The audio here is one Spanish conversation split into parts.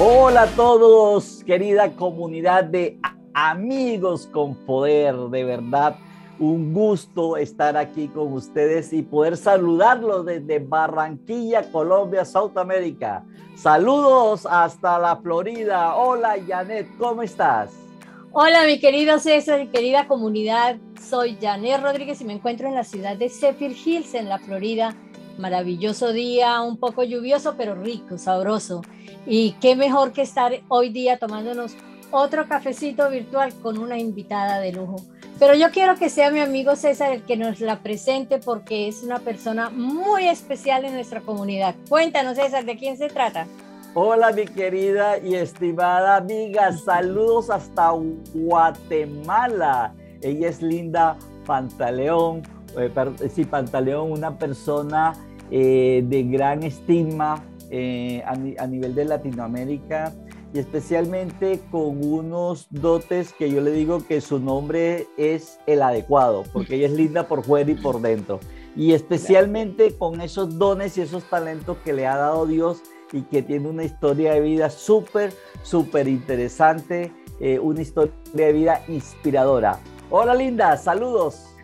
Hola a todos, querida comunidad de amigos con poder, de verdad. Un gusto estar aquí con ustedes y poder saludarlos desde Barranquilla, Colombia, Sudamérica. Saludos hasta la Florida. Hola Janet, ¿cómo estás? Hola mi querido César y querida comunidad. Soy Janet Rodríguez y me encuentro en la ciudad de Zephyr Hills, en la Florida. Maravilloso día, un poco lluvioso, pero rico, sabroso. Y qué mejor que estar hoy día tomándonos otro cafecito virtual con una invitada de lujo. Pero yo quiero que sea mi amigo César el que nos la presente porque es una persona muy especial en nuestra comunidad. Cuéntanos, César, ¿de quién se trata? Hola, mi querida y estimada amiga. Saludos hasta Guatemala. Ella es Linda Pantaleón. Eh, sí, Pantaleón, una persona eh, de gran estima, eh, a, nivel de Latinoamérica y especialmente con unos dotes que yo le digo que su nombre es el adecuado, porque ella es linda por fuera y por dentro. Y especialmente con esos dones y esos talentos que le ha dado Dios y que tiene una historia de vida súper, súper interesante, eh, una historia de vida inspiradora. Hola Linda, saludos.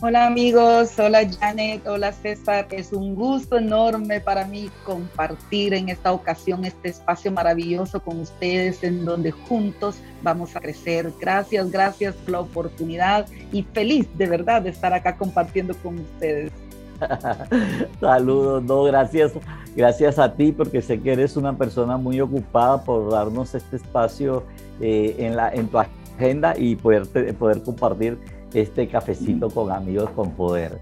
Hola amigos, hola Janet, hola César. Es un gusto enorme para mí compartir en esta ocasión este espacio maravilloso con ustedes en donde juntos vamos a crecer. Gracias, gracias por la oportunidad y feliz de verdad de estar acá compartiendo con ustedes. Saludos, no, gracias, gracias a ti porque sé que eres una persona muy ocupada por darnos este espacio eh, en, la, en tu agenda y poder, poder compartir este cafecito con amigos con poder.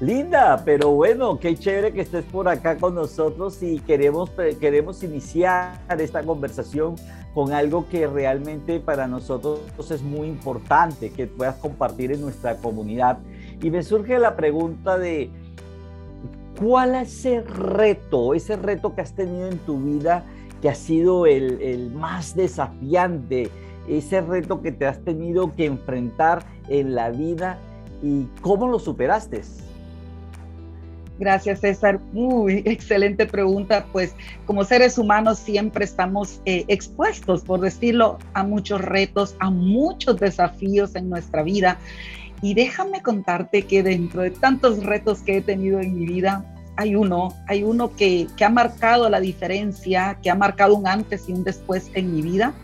Linda, pero bueno, qué chévere que estés por acá con nosotros y queremos, queremos iniciar esta conversación con algo que realmente para nosotros es muy importante que puedas compartir en nuestra comunidad. Y me surge la pregunta de, ¿cuál es ese reto, ese reto que has tenido en tu vida que ha sido el, el más desafiante? ese reto que te has tenido que enfrentar en la vida y cómo lo superaste. Gracias, César. Muy excelente pregunta. Pues como seres humanos siempre estamos eh, expuestos, por decirlo, a muchos retos, a muchos desafíos en nuestra vida. Y déjame contarte que dentro de tantos retos que he tenido en mi vida, hay uno, hay uno que, que ha marcado la diferencia, que ha marcado un antes y un después en mi vida.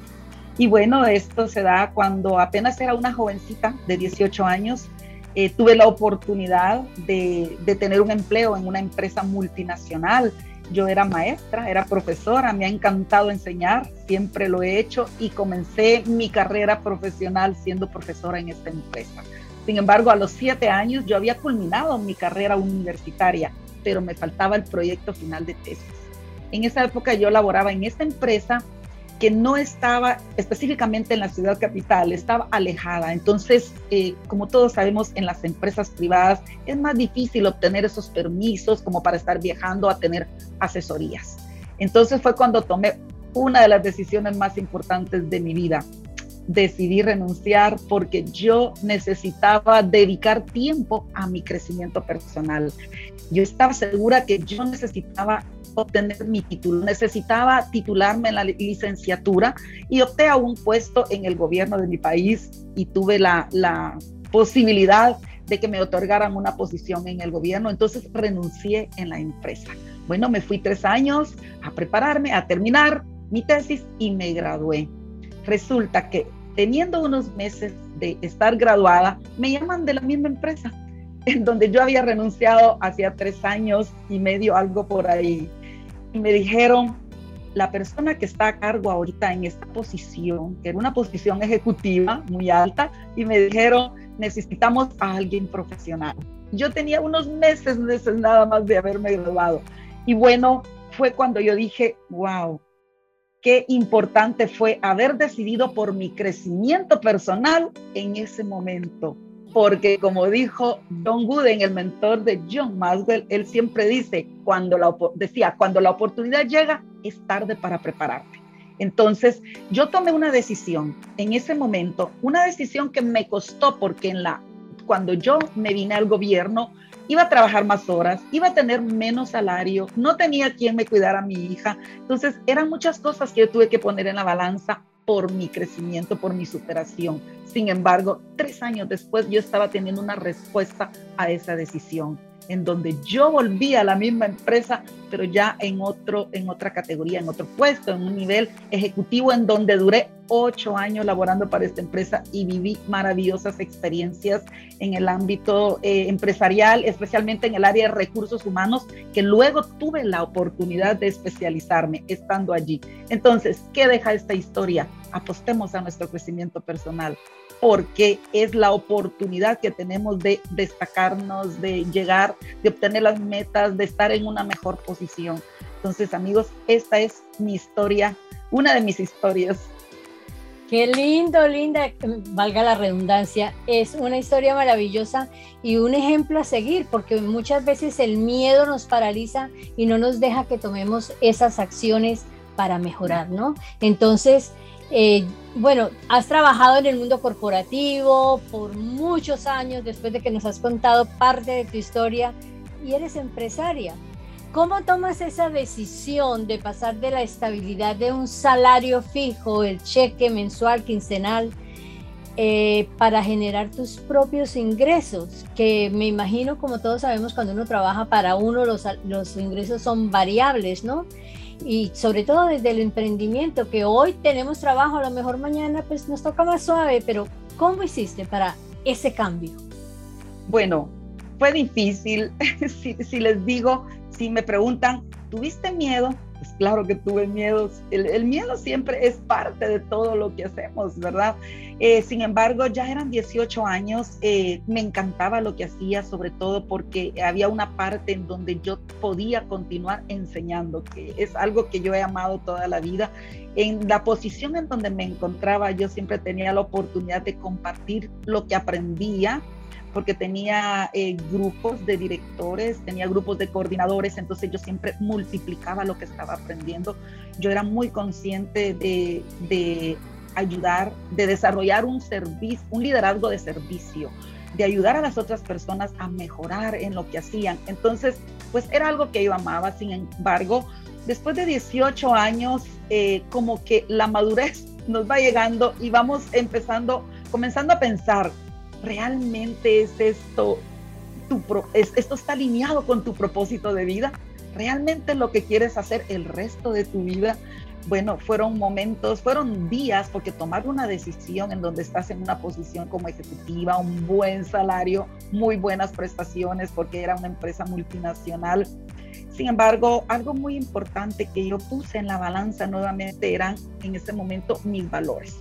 Y bueno, esto se da cuando apenas era una jovencita de 18 años. Eh, tuve la oportunidad de, de, tener un empleo en una empresa multinacional. Yo era maestra, era profesora, me ha encantado enseñar, siempre lo he hecho y comencé mi carrera profesional siendo profesora en esta empresa. Sin embargo, a los siete años yo había culminado mi carrera universitaria, pero me faltaba el proyecto final de tesis. En esa época yo laboraba en esta empresa que no estaba específicamente en la ciudad capital, estaba alejada. Entonces, eh, como todos sabemos, en las empresas privadas es más difícil obtener esos permisos como para estar viajando a tener asesorías. Entonces fue cuando tomé una de las decisiones más importantes de mi vida. Decidí renunciar porque yo necesitaba dedicar tiempo a mi crecimiento personal. Yo estaba segura que yo necesitaba obtener mi título. Necesitaba titularme en la licenciatura y opté a un puesto en el gobierno de mi país y tuve la, la posibilidad de que me otorgaran una posición en el gobierno. Entonces renuncié en la empresa. Bueno, me fui tres años a prepararme, a terminar mi tesis y me gradué. Resulta que teniendo unos meses de estar graduada, me llaman de la misma empresa en donde yo había renunciado hacía tres años y medio, algo por ahí me dijeron, la persona que está a cargo ahorita en esta posición, que era una posición ejecutiva muy alta, y me dijeron, necesitamos a alguien profesional. Yo tenía unos meses, meses nada más de haberme graduado. Y bueno, fue cuando yo dije, wow, qué importante fue haber decidido por mi crecimiento personal en ese momento porque como dijo Don Gooden, el mentor de John Maxwell, él siempre dice, cuando la, decía, cuando la oportunidad llega, es tarde para prepararte. Entonces, yo tomé una decisión en ese momento, una decisión que me costó porque cuando yo me vine al gobierno, iba a trabajar más horas, iba a tener menos salario, no tenía quien me cuidara a mi hija. Entonces, eran muchas cosas que yo tuve que poner en la balanza por mi crecimiento, por mi superación. Sin embargo, tres años después yo estaba teniendo una respuesta a esa decisión en donde yo volví a la misma empresa, pero ya en, otro, en otra categoría, en otro puesto, en un nivel ejecutivo, en donde duré ocho años laborando para esta empresa y viví maravillosas experiencias en el ámbito eh, empresarial, especialmente en el área de recursos humanos, que luego tuve la oportunidad de especializarme estando allí. Entonces, ¿qué deja esta historia? Apostemos a nuestro crecimiento personal porque es la oportunidad que tenemos de destacarnos, de llegar, de obtener las metas, de estar en una mejor posición. Entonces, amigos, esta es mi historia, una de mis historias. Qué lindo, linda, valga la redundancia, es una historia maravillosa y un ejemplo a seguir, porque muchas veces el miedo nos paraliza y no nos deja que tomemos esas acciones para mejorar, ¿no? Entonces, eh, bueno, has trabajado en el mundo corporativo por muchos años después de que nos has contado parte de tu historia y eres empresaria. ¿Cómo tomas esa decisión de pasar de la estabilidad de un salario fijo, el cheque mensual, quincenal, eh, para generar tus propios ingresos? Que me imagino, como todos sabemos, cuando uno trabaja para uno, los, los ingresos son variables, ¿no? Y sobre todo desde el emprendimiento, que hoy tenemos trabajo, a lo mejor mañana pues nos toca más suave, pero ¿cómo hiciste para ese cambio? Bueno, fue difícil, si, si, les digo, si me preguntan, ¿tuviste miedo? Claro que tuve miedo. El, miedo siempre es parte de todo lo que hacemos, ¿verdad? Eh, sin embargo, ya eran 18 años, eh, me encantaba lo que hacía, sobre todo porque había una parte en donde yo podía continuar enseñando, que es algo que yo he amado toda la vida. En la posición en donde me encontraba, yo siempre tenía la oportunidad de compartir lo que aprendía porque tenía eh, grupos de directores, tenía grupos de coordinadores, entonces yo siempre multiplicaba lo que estaba aprendiendo. Yo era muy consciente de, de ayudar, de desarrollar un servicio, un liderazgo de servicio, de ayudar a las otras personas a mejorar en lo que hacían. Entonces, pues era algo que yo amaba. Sin embargo, después de 18 años, eh, como que la madurez nos va llegando y vamos empezando, comenzando a pensar, ¿realmente es esto, tu esto está alineado con tu propósito de vida? ¿Realmente lo que quieres hacer el resto de tu vida? Bueno, fueron momentos, fueron días, porque tomar una decisión en donde estás en una posición como ejecutiva, un buen salario, muy buenas prestaciones, porque era una empresa multinacional. Sin embargo, algo muy importante que yo puse en la balanza nuevamente eran en ese momento mis valores.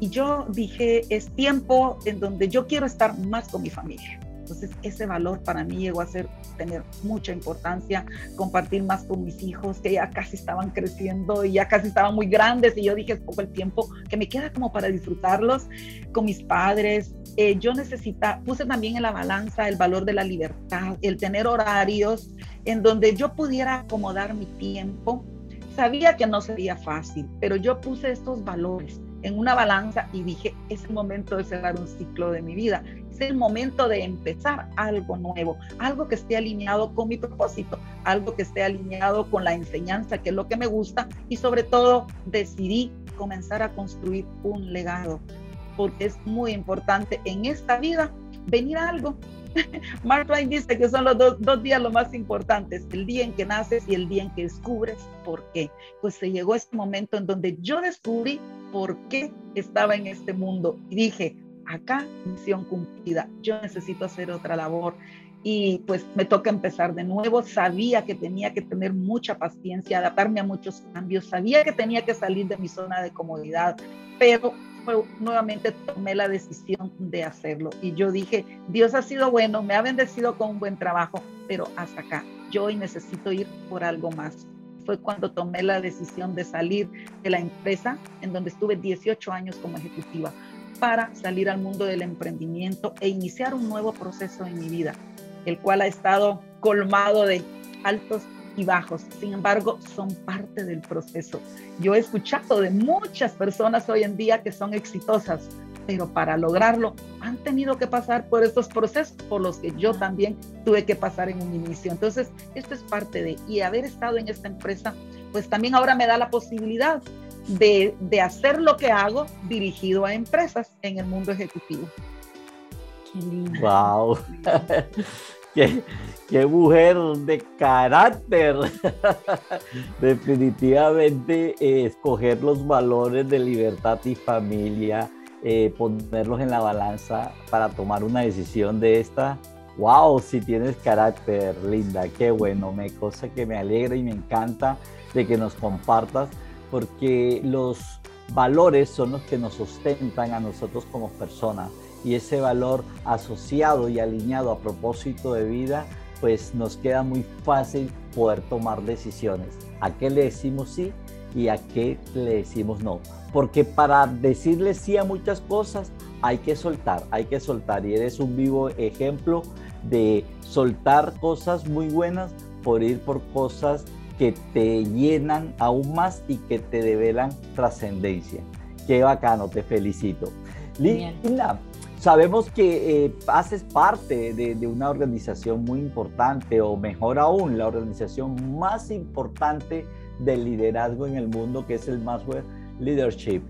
Y yo dije, es tiempo en donde yo quiero estar más con mi familia. Entonces ese valor para mí llegó a ser tener mucha importancia, compartir más con mis hijos que ya casi estaban creciendo y ya casi estaban muy grandes y yo dije es poco el tiempo que me queda como para disfrutarlos con mis padres. Eh, yo necesita, puse también en la balanza el valor de la libertad, el tener horarios en donde yo pudiera acomodar mi tiempo. Sabía que no sería fácil, pero yo puse estos valores en una balanza y dije, es el momento de cerrar un ciclo de mi vida, es el momento de empezar algo nuevo, algo que esté alineado con mi propósito, algo que esté alineado con la enseñanza, que es lo que me gusta, y sobre todo decidí comenzar a construir un legado, porque es muy importante en esta vida venir a algo. Mark Twain dice que son los dos, dos, días los más importantes, el día en que naces y el día en que descubres por qué. Pues se llegó este momento en donde yo descubrí por qué estaba en este mundo. Y dije, acá misión cumplida, yo necesito hacer otra labor. Y pues me toca empezar de nuevo. Sabía que tenía que tener mucha paciencia, adaptarme a muchos cambios. Sabía que tenía que salir de mi zona de comodidad, pero nuevamente tomé la decisión de hacerlo. Y yo dije, Dios ha sido bueno, me ha bendecido con un buen trabajo, pero hasta acá. Yo hoy necesito ir por algo más fue cuando tomé la decisión de salir de la empresa en donde estuve 18 años como ejecutiva para salir al mundo del emprendimiento e iniciar un nuevo proceso en mi vida, el cual ha estado colmado de altos y bajos. Sin embargo, son parte del proceso. Yo he escuchado de muchas personas hoy en día que son exitosas, pero para lograrlo han tenido que pasar por estos procesos por los que yo también tuve que pasar en un inicio. Entonces, esto es parte de, y haber estado en esta empresa, pues también ahora me da la posibilidad de, de hacer lo que hago dirigido a empresas en el mundo ejecutivo. Qué lindo. ¡Wow! qué, mujer de carácter. Definitivamente eh, escoger los valores de libertad y familia, eh, ponerlos en la balanza para tomar una decisión de esta. Wow, si tienes carácter, linda, qué bueno, me cosa que me alegra y me encanta de que nos compartas, porque los valores son los que nos sustentan a nosotros como personas y ese valor asociado y alineado a propósito de vida, pues nos queda muy fácil poder tomar decisiones. ¿A qué le decimos sí y a qué le decimos no? Porque para decirle sí a muchas cosas hay que soltar, hay que soltar. Y eres un vivo ejemplo de soltar cosas muy buenas por ir por cosas que te llenan aún más y que te develan trascendencia. Qué bacano, te felicito. Linda, Sabemos que eh, haces parte de, una organización muy importante, o mejor aún, la organización más importante del liderazgo en el mundo, que es el Maswell Leadership.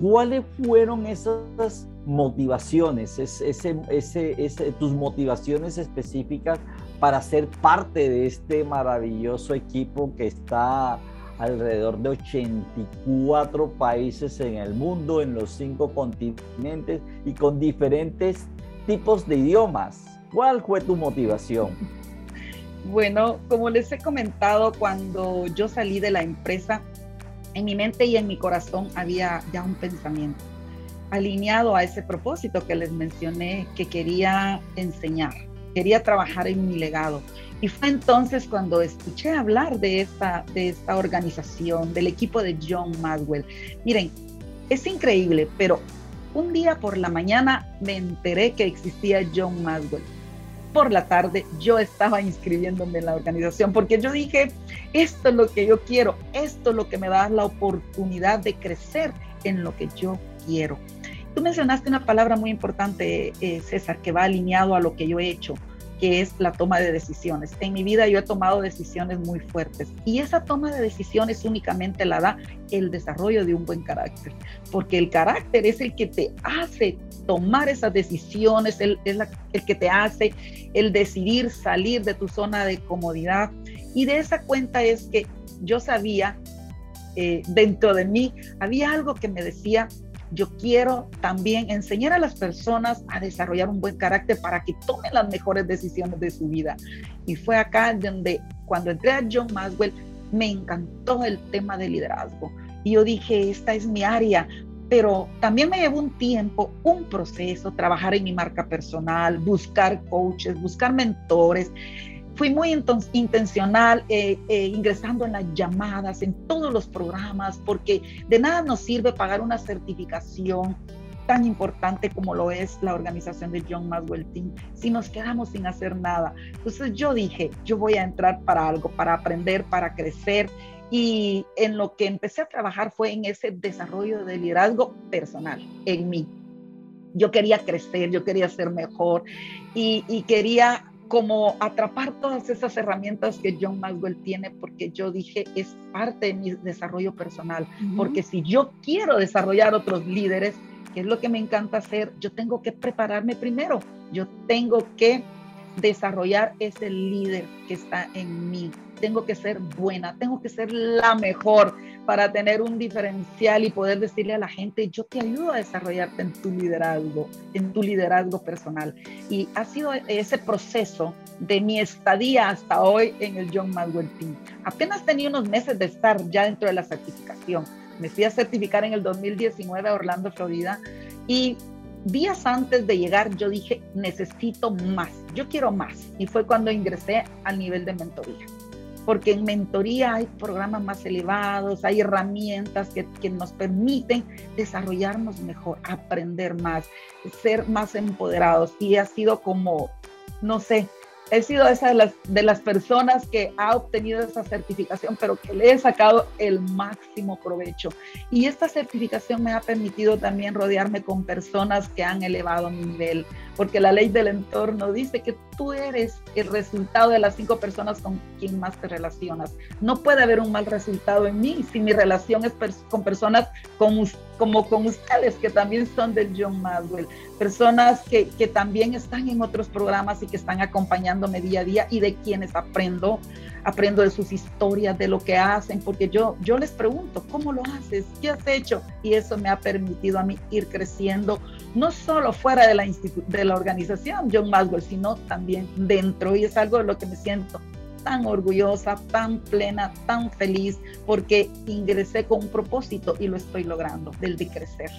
¿Cuáles fueron esas motivaciones, ese, tus motivaciones específicas para ser parte de este maravilloso equipo que está alrededor de 84 países en el mundo, en los cinco continentes y con diferentes tipos de idiomas. ¿Cuál fue tu motivación? Bueno, como les he comentado, cuando yo salí de la empresa, en mi mente y en mi corazón había ya un pensamiento alineado a ese propósito que les mencioné, que quería enseñar, quería trabajar en mi legado. Y fue entonces cuando escuché hablar de esta, de esta organización, del equipo de John Maswell. Miren, es increíble, pero un día por la mañana me enteré que existía John Maswell. Por la tarde yo estaba inscribiéndome en la organización porque yo dije, esto es lo que yo quiero, esto es lo que me da la oportunidad de crecer en lo que yo quiero. Tú mencionaste una palabra muy importante, eh, César, que va alineado a lo que yo he hecho que es la toma de decisiones. En mi vida yo he tomado decisiones muy fuertes y esa toma de decisiones únicamente la da el desarrollo de un buen carácter, porque el carácter es el que te hace tomar esas decisiones, el, es el que te hace el decidir salir de tu zona de comodidad. Y de esa cuenta es que yo sabía, eh, dentro de mí, había algo que me decía, yo quiero también enseñar a las personas a desarrollar un buen carácter para que tomen las mejores decisiones de su vida. Y fue acá donde cuando entré a John Maswell me encantó el tema de liderazgo. Y yo dije, esta es mi área, pero también me llevó un tiempo, un proceso, trabajar en mi marca personal, buscar coaches, buscar mentores, fui muy intencional eh, eh, ingresando en las llamadas, en todos los programas, porque de nada nos sirve pagar una certificación tan importante como lo es la organización de John Maswell Team si nos quedamos sin hacer nada. Entonces yo dije, yo voy a entrar para algo, para aprender, para crecer. Y en lo que empecé a trabajar fue en ese desarrollo de liderazgo personal, en mí. Yo quería crecer, yo quería ser mejor y, y quería como atrapar todas esas herramientas que John Maxwell tiene, porque yo dije, es parte de mi desarrollo personal, porque si yo quiero desarrollar otros líderes, que es lo que me encanta hacer, yo tengo que prepararme primero, yo tengo que desarrollar ese líder que está en mí. Tengo que ser buena, tengo que ser la mejor para tener un diferencial y poder decirle a la gente, yo te ayudo a desarrollarte en tu liderazgo, en tu liderazgo personal. Y ha sido ese proceso de mi estadía hasta hoy en el John Maxwell Team. Apenas tenía unos meses de estar ya dentro de la certificación. Me fui a certificar en el 2019 a Orlando, Florida, y días antes de llegar yo dije, necesito más, yo quiero más. Y fue cuando ingresé al nivel de mentoría. Porque en mentoría hay programas más elevados, hay herramientas que, nos permiten desarrollarnos mejor, aprender más, ser más empoderados. Y ha sido como, no sé, he sido esa de las, de las personas que ha obtenido esa certificación, pero que le he sacado el máximo provecho. Y esta certificación me ha permitido también rodearme con personas que han elevado mi nivel, porque la ley del entorno dice que tú eres el resultado de las cinco personas con quien más te relacionas. No puede haber un mal resultado en mí si mi relación es con personas como, como con ustedes, que también son de John Maswell, personas que, que también están en otros programas y que están acompañándome día a día y de quienes aprendo aprendo de sus historias, de lo que hacen, porque yo, yo les pregunto, ¿cómo lo haces? ¿Qué has hecho? Y eso me ha permitido a mí ir creciendo, no solo fuera de la, de la organización John Maswell, sino también dentro. Y es algo de lo que me siento tan orgullosa, tan plena, tan feliz, porque ingresé con un propósito y lo estoy logrando, del de crecer.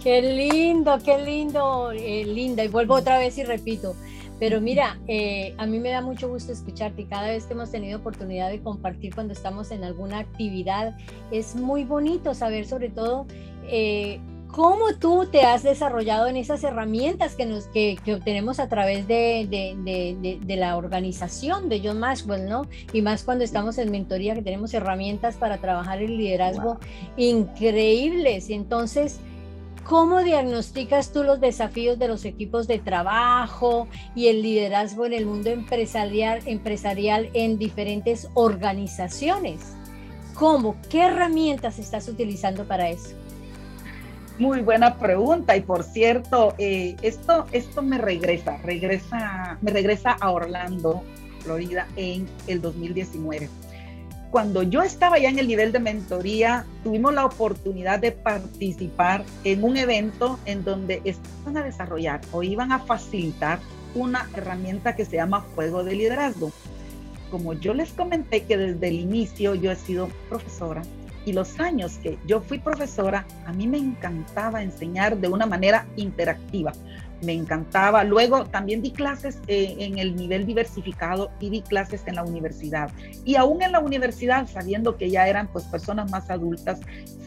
Qué lindo, qué lindo, eh, linda. Y vuelvo otra vez y repito, pero mira, eh, a mí me da mucho gusto escucharte cada vez que hemos tenido oportunidad de compartir cuando estamos en alguna actividad, es muy bonito saber sobre todo eh, cómo tú te has desarrollado en esas herramientas que, nos, que, obtenemos a través de, de, de, la organización de John Maxwell, ¿no? Y más cuando estamos en mentoría, que tenemos herramientas para trabajar el liderazgo increíbles. Y entonces ¿Cómo diagnosticas tú los desafíos de los equipos de trabajo y el liderazgo en el mundo empresarial, empresarial en diferentes organizaciones? ¿Cómo? ¿Qué herramientas estás utilizando para eso? Muy buena pregunta y por cierto, eh, esto, esto me regresa, regresa, me regresa a Orlando, Florida, en el 2019 cuando yo estaba ya en el nivel de mentoría, tuvimos la oportunidad de participar en un evento en donde estaban a desarrollar o iban a facilitar una herramienta que se llama juego de liderazgo. Como yo les comenté que desde el inicio yo he sido profesora y los años que yo fui profesora, a mí me encantaba enseñar de una manera interactiva me encantaba. Luego también di clases eh, en el nivel diversificado y di clases en la universidad. Y aún en la universidad, sabiendo que ya eran pues personas más adultas,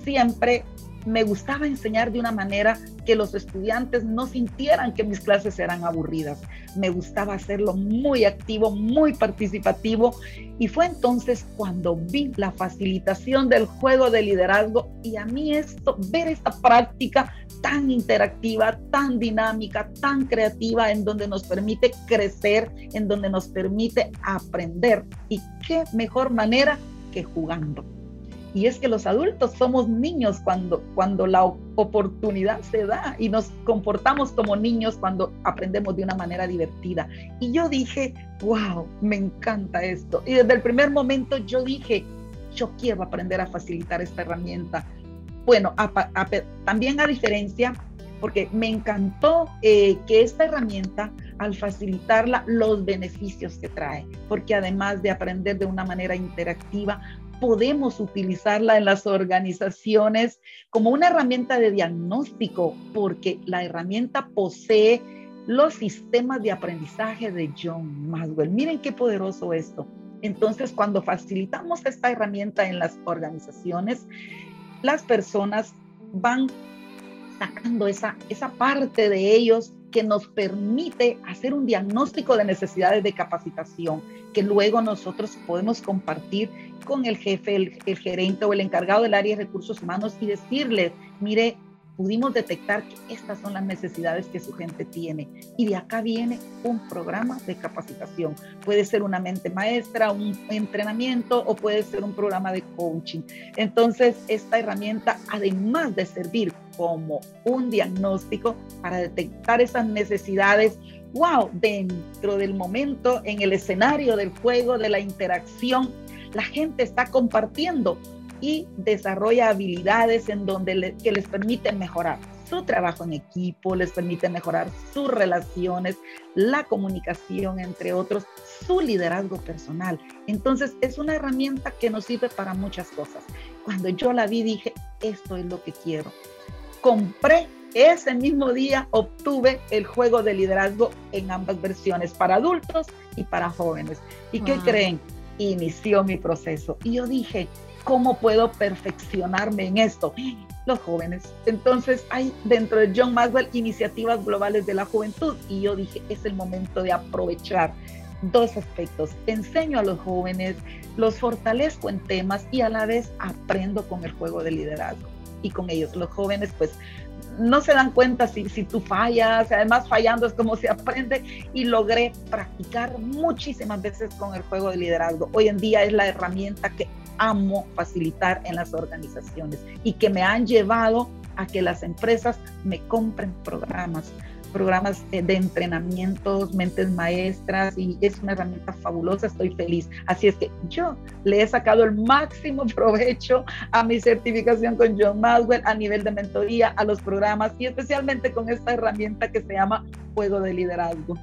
siempre me gustaba enseñar de una manera que los estudiantes no sintieran que mis clases eran aburridas. Me gustaba hacerlo muy activo, muy participativo. Y fue entonces cuando vi la facilitación del juego de liderazgo y a mí esto, ver esta práctica tan interactiva, tan dinámica, tan creativa, en donde nos permite crecer, en donde nos permite aprender. Y qué mejor manera que jugando. Y es que los adultos somos niños cuando, cuando la oportunidad se da y nos comportamos como niños cuando aprendemos de una manera divertida. Y yo dije, wow, me encanta esto. Y desde el primer momento yo dije, yo quiero aprender a facilitar esta herramienta. Bueno, también a diferencia, porque me encantó eh, que esta herramienta, al facilitarla, los beneficios que trae, porque además de aprender de una manera interactiva, podemos utilizarla en las organizaciones como una herramienta de diagnóstico, porque la herramienta posee los sistemas de aprendizaje de John Maswell. Miren qué poderoso esto. Entonces, cuando facilitamos esta herramienta en las organizaciones, las personas van sacando esa, esa parte de ellos que nos permite hacer un diagnóstico de necesidades de capacitación que luego nosotros podemos compartir con el jefe, el, gerente o el encargado del área de recursos humanos y decirle, mire, pudimos detectar que estas son las necesidades que su gente tiene. Y de acá viene un programa de capacitación. Puede ser una mente maestra, un entrenamiento o puede ser un programa de coaching. Entonces, esta herramienta, además de servir como un diagnóstico para detectar esas necesidades, wow, dentro del momento, en el escenario del juego, de la interacción, la gente está compartiendo y desarrolla habilidades en donde que les permiten mejorar su trabajo en equipo, les permite mejorar sus relaciones, la comunicación, entre otros, su liderazgo personal. Entonces es una herramienta que nos sirve para muchas cosas. Cuando yo la vi dije, esto es lo que quiero. Compré ese mismo día, obtuve el juego de liderazgo en ambas versiones, para adultos y para jóvenes. ¿Y qué creen? Inició mi proceso. Y yo dije, ¿Cómo puedo perfeccionarme en esto? Los jóvenes. Entonces hay dentro de John Maxwell iniciativas globales de la juventud y yo dije, es el momento de aprovechar dos aspectos. Enseño a los jóvenes, los fortalezco en temas y a la vez aprendo con el juego de liderazgo. Y con ellos, los jóvenes, pues no se dan cuenta si, si tú fallas, además fallando es como se aprende y logré practicar muchísimas veces con el juego de liderazgo. Hoy en día es la herramienta que amo facilitar en las organizaciones y que me han llevado a que las empresas me compren programas, programas eh, de entrenamientos, mentes maestras y es una herramienta fabulosa, estoy feliz. Así es que yo le he sacado el máximo provecho a mi certificación con John Maswell a nivel de mentoría, a los programas y especialmente con esta herramienta que se llama Juego de Liderazgo.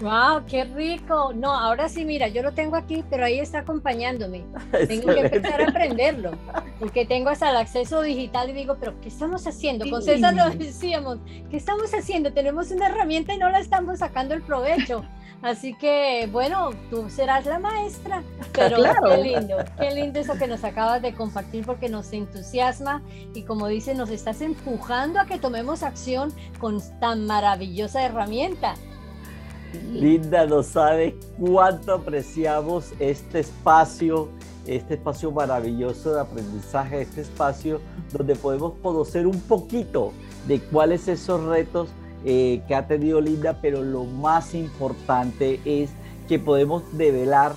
¡Wow! ¡Qué rico! No, ahora sí, mira, yo lo tengo aquí, pero ahí está acompañándome. Tengo que empezar a aprenderlo, porque tengo hasta el acceso digital y digo, pero ¿qué estamos haciendo? Con César lo decíamos, ¿qué estamos haciendo? Tenemos una herramienta y no la estamos sacando el provecho. Así que, bueno, tú serás la maestra, pero qué lindo, qué lindo eso que nos acabas de compartir porque nos entusiasma y como dices, nos estás empujando a que tomemos acción con tan maravillosa herramienta. Linda, no sabe cuánto apreciamos este espacio, este espacio maravilloso de aprendizaje, este espacio donde podemos conocer un poquito de cuáles esos retos eh, que ha tenido Linda, pero lo más importante es que podemos develar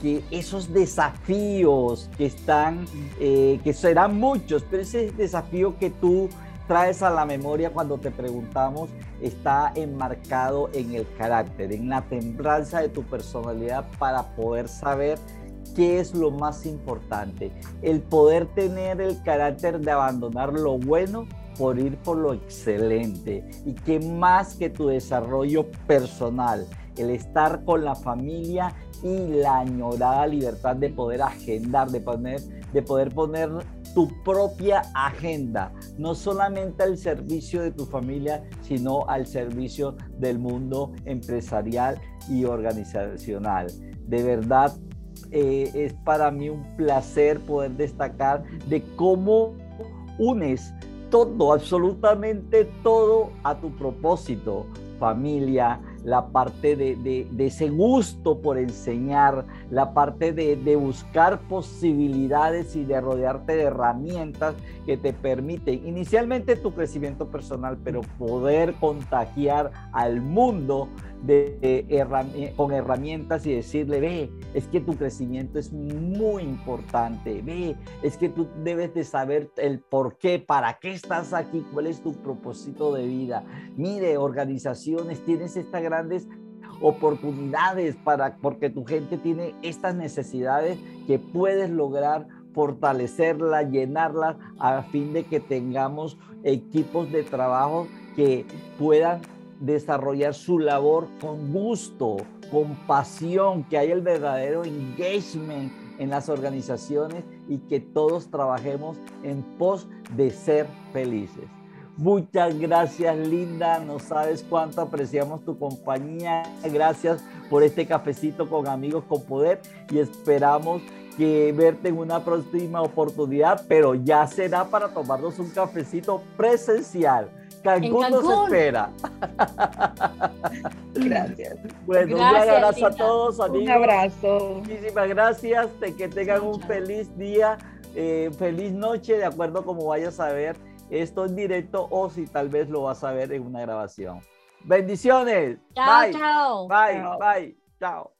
que esos desafíos que están, eh, que serán muchos, pero ese desafío que tú traes a la memoria cuando te preguntamos está enmarcado en el carácter, en la templanza de tu personalidad para poder saber qué es lo más importante. El poder tener el carácter de abandonar lo bueno por ir por lo excelente. Y que más que tu desarrollo personal, el estar con la familia y la añorada libertad de poder agendar, de, poner, de poder poner tu propia agenda, no solamente al servicio de tu familia, sino al servicio del mundo empresarial y organizacional. De verdad, eh, es para mí un placer poder destacar de cómo unes todo, absolutamente todo a tu propósito, familia, la parte de, ese gusto por enseñar, la parte de, buscar posibilidades y de rodearte de herramientas que te permiten inicialmente tu crecimiento personal, pero poder contagiar al mundo de, con herramientas y decirle, ve, es que tu crecimiento es muy importante, ve, es que tú debes de saber el por qué, para qué estás aquí, cuál es tu propósito de vida. Mire, organizaciones, tienes estas grandes oportunidades para, porque tu gente tiene estas necesidades que puedes lograr fortalecerla, llenarla a fin de que tengamos equipos de trabajo que puedan desarrollar su labor con gusto, con pasión, que haya el verdadero engagement en las organizaciones y que todos trabajemos en pos de ser felices. Muchas gracias, Linda. No sabes cuánto apreciamos tu compañía. Gracias por este cafecito con amigos con poder y esperamos que verte en una próxima oportunidad, pero ya será para tomarnos un cafecito presencial. Cancún, nos espera. Gracias. Bueno, un abrazo a todos, amigos. Un abrazo. Muchísimas gracias. que tengan un feliz día, eh, feliz noche, de acuerdo a cómo vayas a ver esto en directo o si tal vez lo vas a ver en una grabación. Bendiciones. Chao, bye. bye. Chao.